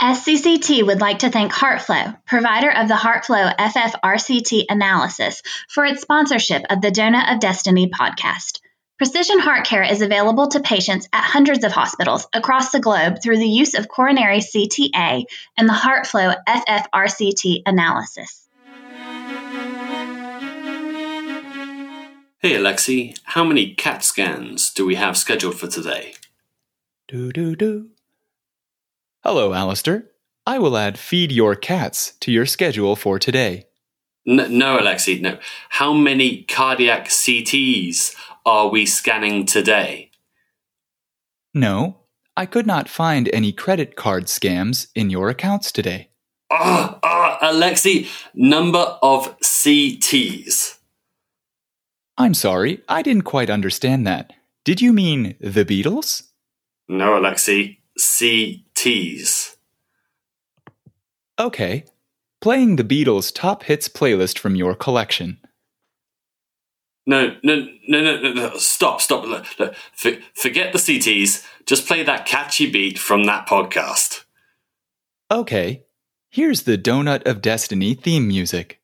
SCCT would like to thank HeartFlow, provider of the HeartFlow FFRCT analysis, for its sponsorship of the Donut of Destiny podcast. Precision heart care is available to patients at hundreds of hospitals across the globe through the use of coronary CTA and the HeartFlow FFRCT analysis. Hey Alexi, how many CAT scans do we have scheduled for today? Do do do. Hello, Alistair. I will add Feed Your Cats to your schedule for today. N- no, Alexi, no. How many cardiac CTs are we scanning today? No, I could not find any credit card scams in your accounts today. Ah, ah, Alexi, number of CTs. I'm sorry, I didn't quite understand that. Did you mean the Beatles? No, Alexi, CTs. Okay. Playing the Beatles' top hits playlist from your collection. No, no, no, no, no, no. stop, stop. Look, look. For, forget the CTs. Just play that catchy beat from that podcast. Okay. Here's the Donut of Destiny theme music.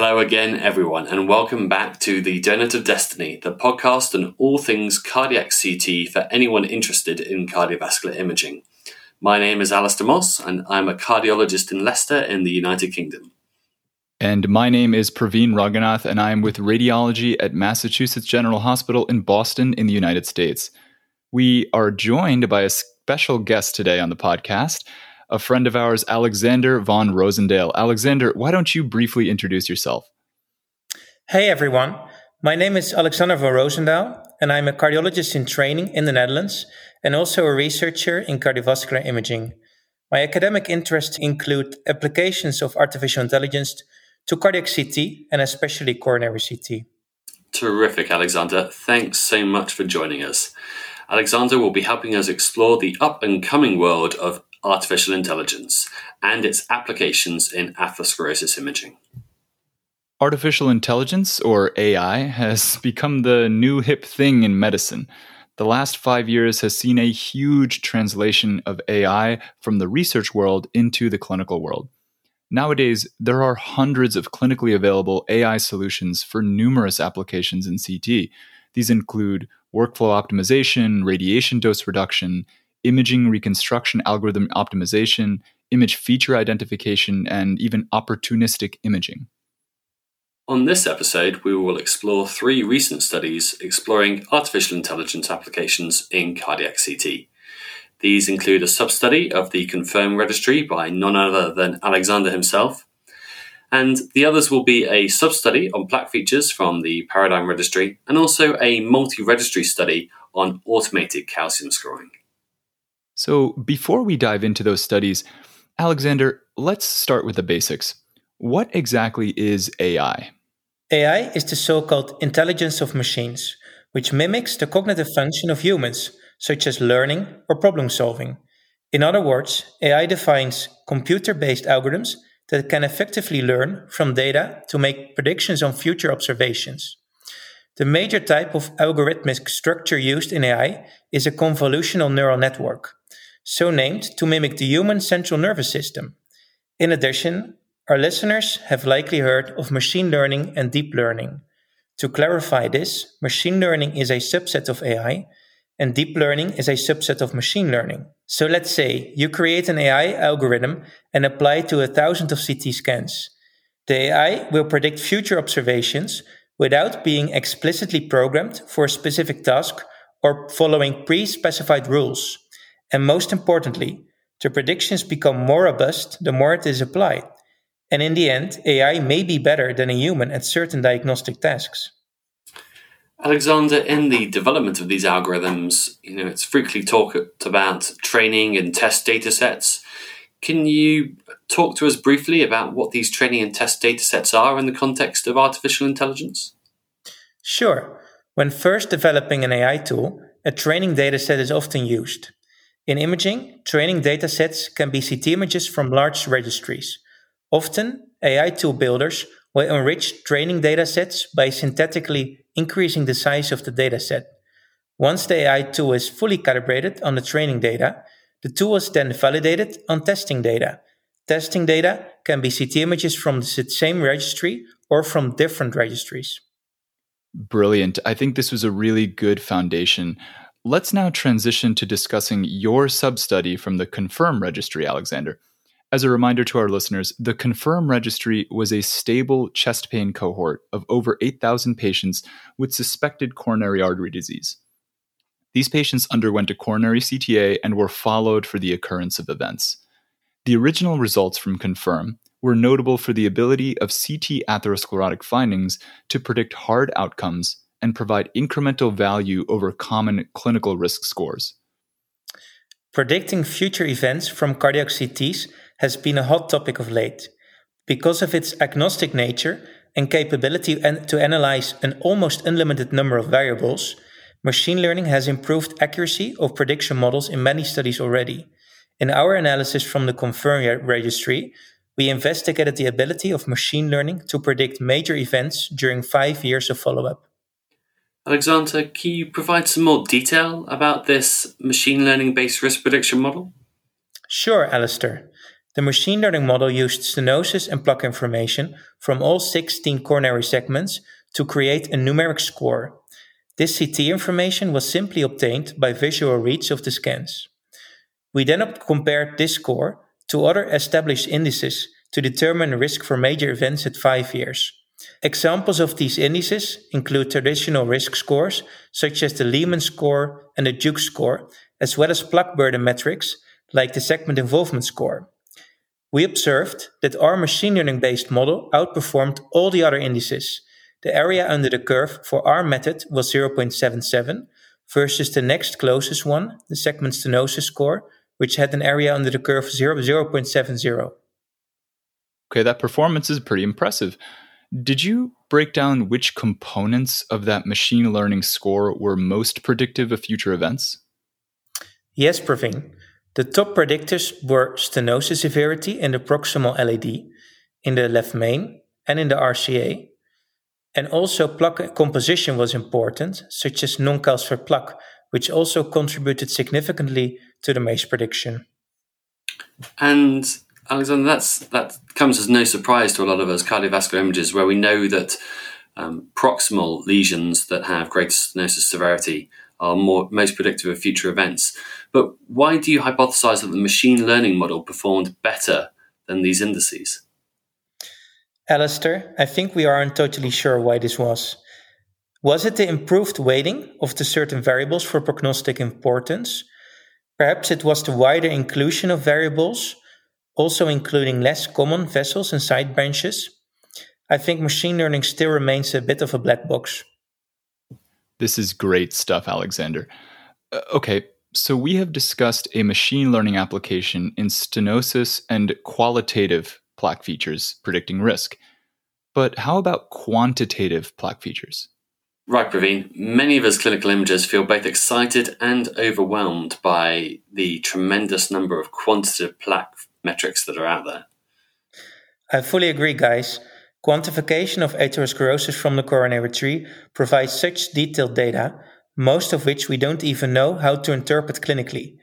Hello again, everyone, and welcome back to the Donut of Destiny, the podcast on all things cardiac CT for anyone interested in cardiovascular imaging. My name is Alistair Moss, and I'm a cardiologist in Leicester in the United Kingdom. And my name is Praveen Raghunath, and I'm with radiology at Massachusetts General Hospital in Boston in the United States. We are joined by a special guest today on the podcast a friend of ours, Alexander von Rosendael. Alexander, why don't you briefly introduce yourself? Hey, everyone. My name is Alexander von Rosendael, and I'm a cardiologist in training in the Netherlands and also a researcher in cardiovascular imaging. My academic interests include applications of artificial intelligence to cardiac CT and especially coronary CT. Terrific, Alexander. Thanks so much for joining us. Alexander will be helping us explore the up and coming world of artificial intelligence and its applications in atherosclerosis imaging. Artificial intelligence, or AI, has become the new hip thing in medicine. The last five years has seen a huge translation of AI from the research world into the clinical world. Nowadays, there are hundreds of clinically available AI solutions for numerous applications in CT. These include workflow optimization, radiation dose reduction, imaging reconstruction algorithm optimization, image feature identification, and even opportunistic imaging. On this episode, we will explore three recent studies exploring artificial intelligence applications in cardiac CT. These include a sub study of the Confirm registry by none other than Alexander himself, and the others will be a sub study on plaque features from the Paradigm registry and also a multi registry study on automated calcium scoring. So, before we dive into those studies, Alexander, let's start with the basics. What exactly is AI? AI is the so called intelligence of machines, which mimics the cognitive function of humans, such as learning or problem solving. In other words, AI defines computer based algorithms that can effectively learn from data to make predictions on future observations. The major type of algorithmic structure used in AI is a convolutional neural network so named to mimic the human central nervous system. In addition, our listeners have likely heard of machine learning and deep learning. To clarify this, machine learning is a subset of AI, and deep learning is a subset of machine learning. So let's say you create an AI algorithm and apply it to a thousand of CT scans. The AI will predict future observations without being explicitly programmed for a specific task or following pre specified rules. And most importantly, the predictions become more robust the more it is applied. And in the end, AI may be better than a human at certain diagnostic tasks. Alexander, in the development of these algorithms, you know, it's frequently talked about training and test data sets. Can you talk to us briefly about what these training and test data sets are in the context of artificial intelligence? Sure. When first developing an AI tool, a training data set is often used. In imaging, training datasets can be CT images from large registries. Often, AI tool builders will enrich training datasets by synthetically increasing the size of the dataset. Once the AI tool is fully calibrated on the training data, the tool is then validated on testing data. Testing data can be CT images from the same registry or from different registries. Brilliant. I think this was a really good foundation. Let's now transition to discussing your sub study from the Confirm registry, Alexander. As a reminder to our listeners, the Confirm registry was a stable chest pain cohort of over 8,000 patients with suspected coronary artery disease. These patients underwent a coronary CTA and were followed for the occurrence of events. The original results from Confirm were notable for the ability of CT atherosclerotic findings to predict hard outcomes and provide incremental value over common clinical risk scores. Predicting future events from cardiac CTs has been a hot topic of late. Because of its agnostic nature and capability to analyze an almost unlimited number of variables, machine learning has improved accuracy of prediction models in many studies already. In our analysis from the Confirm registry, we investigated the ability of machine learning to predict major events during five years of follow up. Alexander, can you provide some more detail about this machine learning based risk prediction model? Sure, Alistair. The machine learning model used stenosis and plaque information from all 16 coronary segments to create a numeric score. This CT information was simply obtained by visual reads of the scans. We then compared this score to other established indices to determine risk for major events at five years. Examples of these indices include traditional risk scores, such as the Leaman score and the Duke score, as well as plaque burden metrics, like the segment involvement score. We observed that our machine learning based model outperformed all the other indices. The area under the curve for our method was 0.77 versus the next closest one, the segment stenosis score, which had an area under the curve 0, 0.70. Okay, that performance is pretty impressive. Did you break down which components of that machine learning score were most predictive of future events? Yes, Praveen. The top predictors were stenosis severity in the proximal LAD, in the left main, and in the RCA. And also plaque composition was important, such as non-calcified plaque, which also contributed significantly to the MACE prediction. And Alexander, that's that comes as no surprise to a lot of us cardiovascular images, where we know that um, proximal lesions that have greater stenosis severity are more most predictive of future events. But why do you hypothesize that the machine learning model performed better than these indices? Alistair, I think we aren't totally sure why this was. Was it the improved weighting of the certain variables for prognostic importance? Perhaps it was the wider inclusion of variables, also including less common vessels and side branches. I think machine learning still remains a bit of a black box. This is great stuff, Alexander. Uh, okay, so we have discussed a machine learning application in stenosis and qualitative plaque features predicting risk. But how about quantitative plaque features? Right, Praveen. Many of us clinical imagers feel both excited and overwhelmed by the tremendous number of quantitative plaque metrics that are out there. I fully agree, guys. Quantification of atherosclerosis from the coronary tree provides such detailed data, most of which we don't even know how to interpret clinically.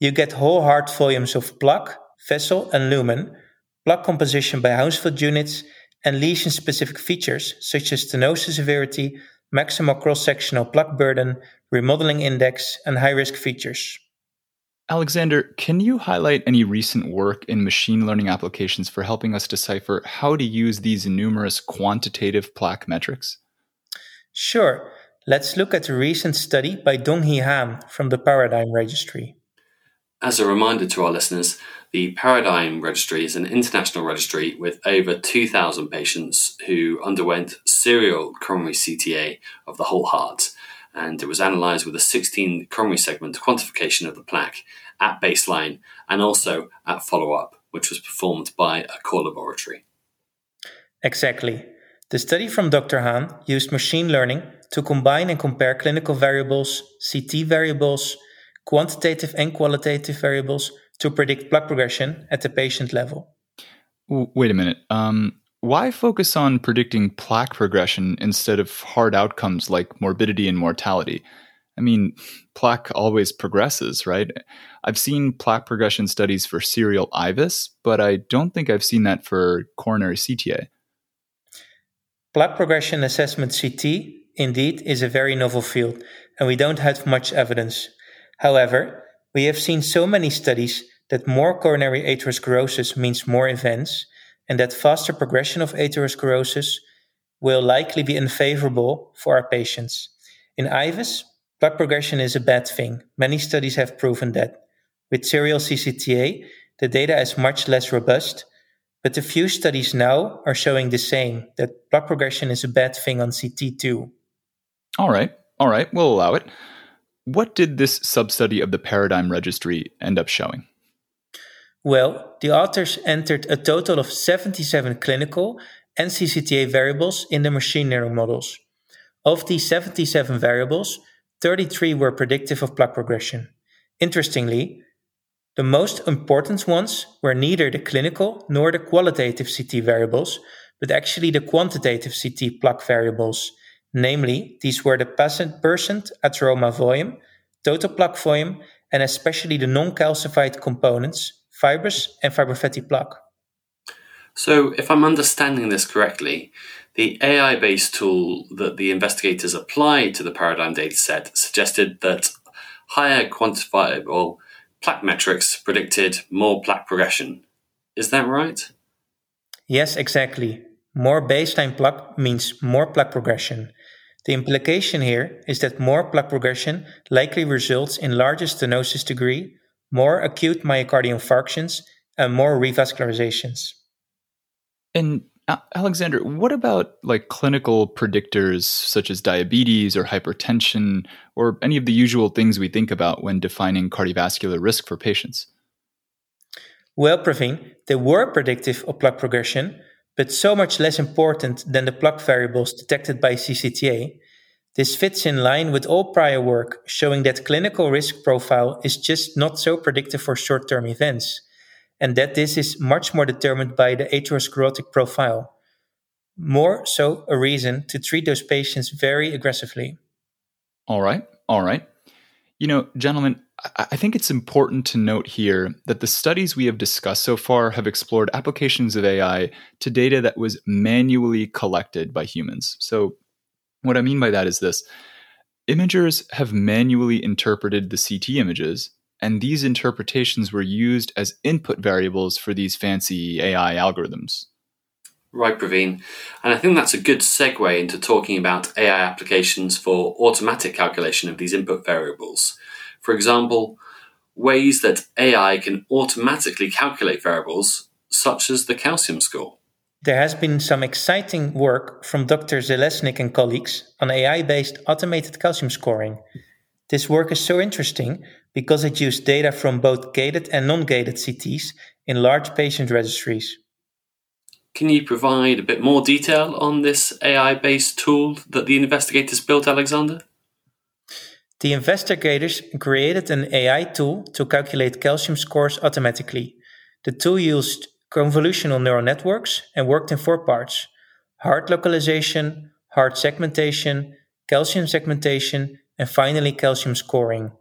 You get whole heart volumes of plaque, vessel, and lumen, plaque composition by Hounsfield units, and lesion specific features such as stenosis severity, maximal cross sectional plaque burden, remodeling index, and high risk features. Alexander, can you highlight any recent work in machine learning applications for helping us decipher how to use these numerous quantitative plaque metrics? Sure. Let's look at a recent study by Donghee Han from the Paradigm Registry. As a reminder to our listeners, the Paradigm Registry is an international registry with over 2,000 patients who underwent serial coronary CTA of the whole heart and it was analysed with a 16 coronary segment quantification of the plaque at baseline and also at follow up, which was performed by a core laboratory. Exactly. The study from Dr. Han used machine learning to combine and compare clinical variables, CT variables, quantitative and qualitative variables to predict plaque progression at the patient level. Wait a minute. Um, why focus on predicting plaque progression instead of hard outcomes like morbidity and mortality? I mean, plaque always progresses, right? I've seen plaque progression studies for serial IVUS, but I don't think I've seen that for coronary CTA. Plaque progression assessment CT indeed is a very novel field, and we don't have much evidence. However, we have seen so many studies that more coronary atherosclerosis means more events, and that faster progression of atherosclerosis will likely be unfavorable for our patients. In IVUS, plaque progression is a bad thing. Many studies have proven that. With serial CCTA, the data is much less robust, but a few studies now are showing the same that plaque progression is a bad thing on CT too. All right, all right, we'll allow it. What did this substudy of the Paradigm Registry end up showing? Well, the authors entered a total of 77 clinical and CCTA variables in the machine learning models. Of these 77 variables, 33 were predictive of plaque progression. Interestingly, the most important ones were neither the clinical nor the qualitative CT variables, but actually the quantitative CT plaque variables. Namely, these were the percent atheroma volume, total plaque volume, and especially the non calcified components fibrous and fibrofatty plaque. So, if I'm understanding this correctly, the AI based tool that the investigators applied to the paradigm dataset suggested that higher quantifiable plaque metrics predicted more plaque progression. Is that right? Yes, exactly. More baseline plaque means more plaque progression. The implication here is that more plaque progression likely results in larger stenosis degree, more acute myocardial infarctions, and more revascularizations. And uh, Alexander, what about like clinical predictors such as diabetes or hypertension or any of the usual things we think about when defining cardiovascular risk for patients? Well, Praveen, they were predictive of plaque progression, but so much less important than the plaque variables detected by CCTA this fits in line with all prior work showing that clinical risk profile is just not so predictive for short term events, and that this is much more determined by the atherosclerotic profile. More so, a reason to treat those patients very aggressively. All right, all right. You know, gentlemen, I think it's important to note here that the studies we have discussed so far have explored applications of AI to data that was manually collected by humans. So, what I mean by that is this imagers have manually interpreted the CT images, and these interpretations were used as input variables for these fancy AI algorithms. Right, Praveen. And I think that's a good segue into talking about AI applications for automatic calculation of these input variables. For example, ways that AI can automatically calculate variables, such as the calcium score. There has been some exciting work from Dr. Zeleznik and colleagues on AI based automated calcium scoring. This work is so interesting because it used data from both gated and non gated CTs in large patient registries. Can you provide a bit more detail on this AI based tool that the investigators built, Alexander? The investigators created an AI tool to calculate calcium scores automatically. The tool used convolutional neural networks and worked in four parts heart localization, heart segmentation, calcium segmentation, and finally calcium scoring.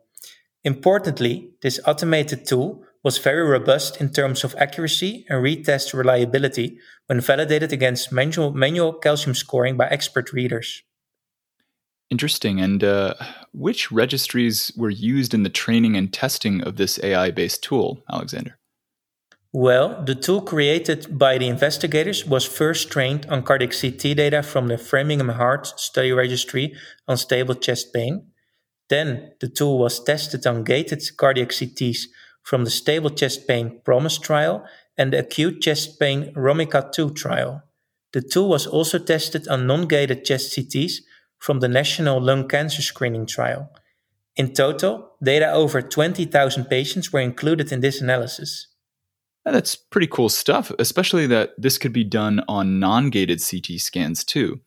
Importantly, this automated tool was very robust in terms of accuracy and retest reliability when validated against manual, manual calcium scoring by expert readers. Interesting. And uh, which registries were used in the training and testing of this AI based tool, Alexander? Well, the tool created by the investigators was first trained on cardiac CT data from the Framingham Heart Study Registry on stable chest pain. Then the tool was tested on gated cardiac CTs from the stable chest pain PROMISE trial and the acute chest pain ROMICAT 2 trial. The tool was also tested on non gated chest CTs from the National Lung Cancer Screening Trial. In total, data over 20,000 patients were included in this analysis. That's pretty cool stuff, especially that this could be done on non gated CT scans too.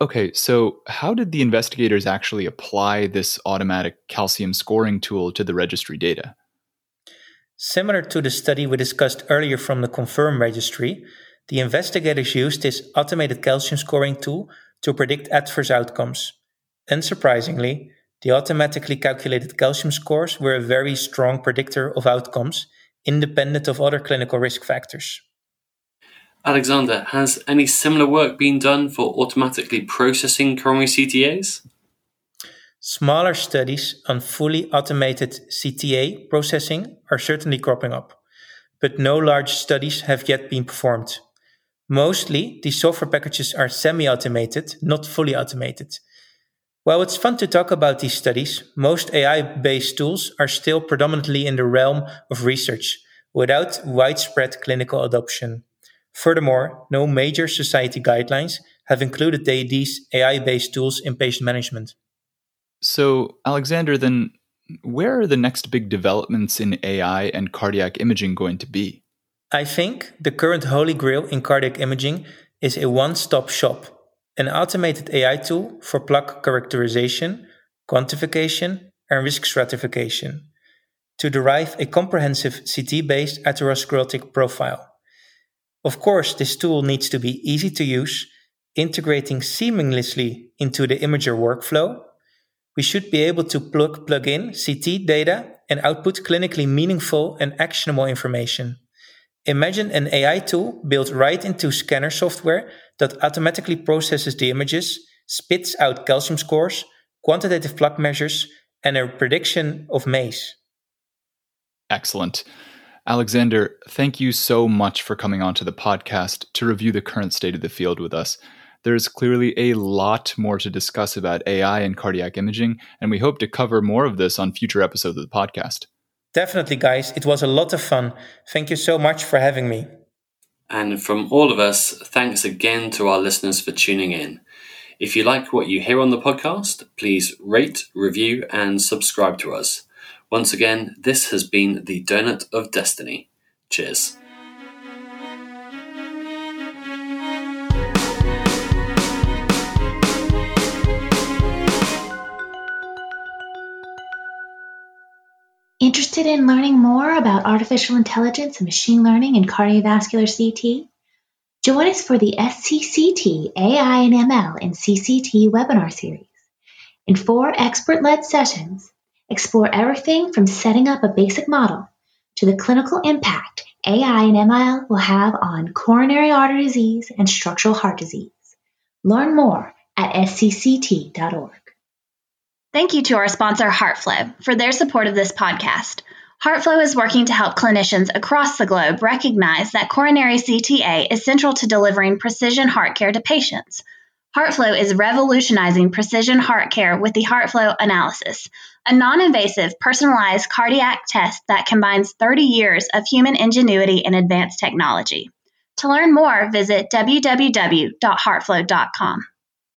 Okay, so how did the investigators actually apply this automatic calcium scoring tool to the registry data? Similar to the study we discussed earlier from the Confirm registry, the investigators used this automated calcium scoring tool to predict adverse outcomes. Unsurprisingly, the automatically calculated calcium scores were a very strong predictor of outcomes, independent of other clinical risk factors. Alexander, has any similar work been done for automatically processing coronary CTAs? Smaller studies on fully automated CTA processing are certainly cropping up, but no large studies have yet been performed. Mostly, these software packages are semi automated, not fully automated. While it's fun to talk about these studies, most AI based tools are still predominantly in the realm of research without widespread clinical adoption. Furthermore, no major society guidelines have included these AI based tools in patient management. So, Alexander, then where are the next big developments in AI and cardiac imaging going to be? I think the current holy grail in cardiac imaging is a one stop shop, an automated AI tool for plaque characterization, quantification, and risk stratification to derive a comprehensive CT based atherosclerotic profile. Of course, this tool needs to be easy to use, integrating seamlessly into the imager workflow we should be able to plug, plug in CT data and output clinically meaningful and actionable information. Imagine an AI tool built right into scanner software that automatically processes the images, spits out calcium scores, quantitative plaque measures, and a prediction of MACE. Excellent. Alexander, thank you so much for coming onto the podcast to review the current state of the field with us. There's clearly a lot more to discuss about AI and cardiac imaging, and we hope to cover more of this on future episodes of the podcast. Definitely, guys. It was a lot of fun. Thank you so much for having me. And from all of us, thanks again to our listeners for tuning in. If you like what you hear on the podcast, please rate, review, and subscribe to us. Once again, this has been the Donut of Destiny. Cheers. Interested in learning more about artificial intelligence and machine learning in cardiovascular CT? Join us for the SCCT AI and ML in CCT webinar series. In four expert led sessions, explore everything from setting up a basic model to the clinical impact AI and ML will have on coronary artery disease and structural heart disease. Learn more at scct.org. Thank you to our sponsor, HeartFlow, for their support of this podcast. HeartFlow is working to help clinicians across the globe recognize that coronary CTA is central to delivering precision heart care to patients. HeartFlow is revolutionizing precision heart care with the HeartFlow analysis, a non invasive, personalized cardiac test that combines 30 years of human ingenuity and advanced technology. To learn more, visit www.heartflow.com.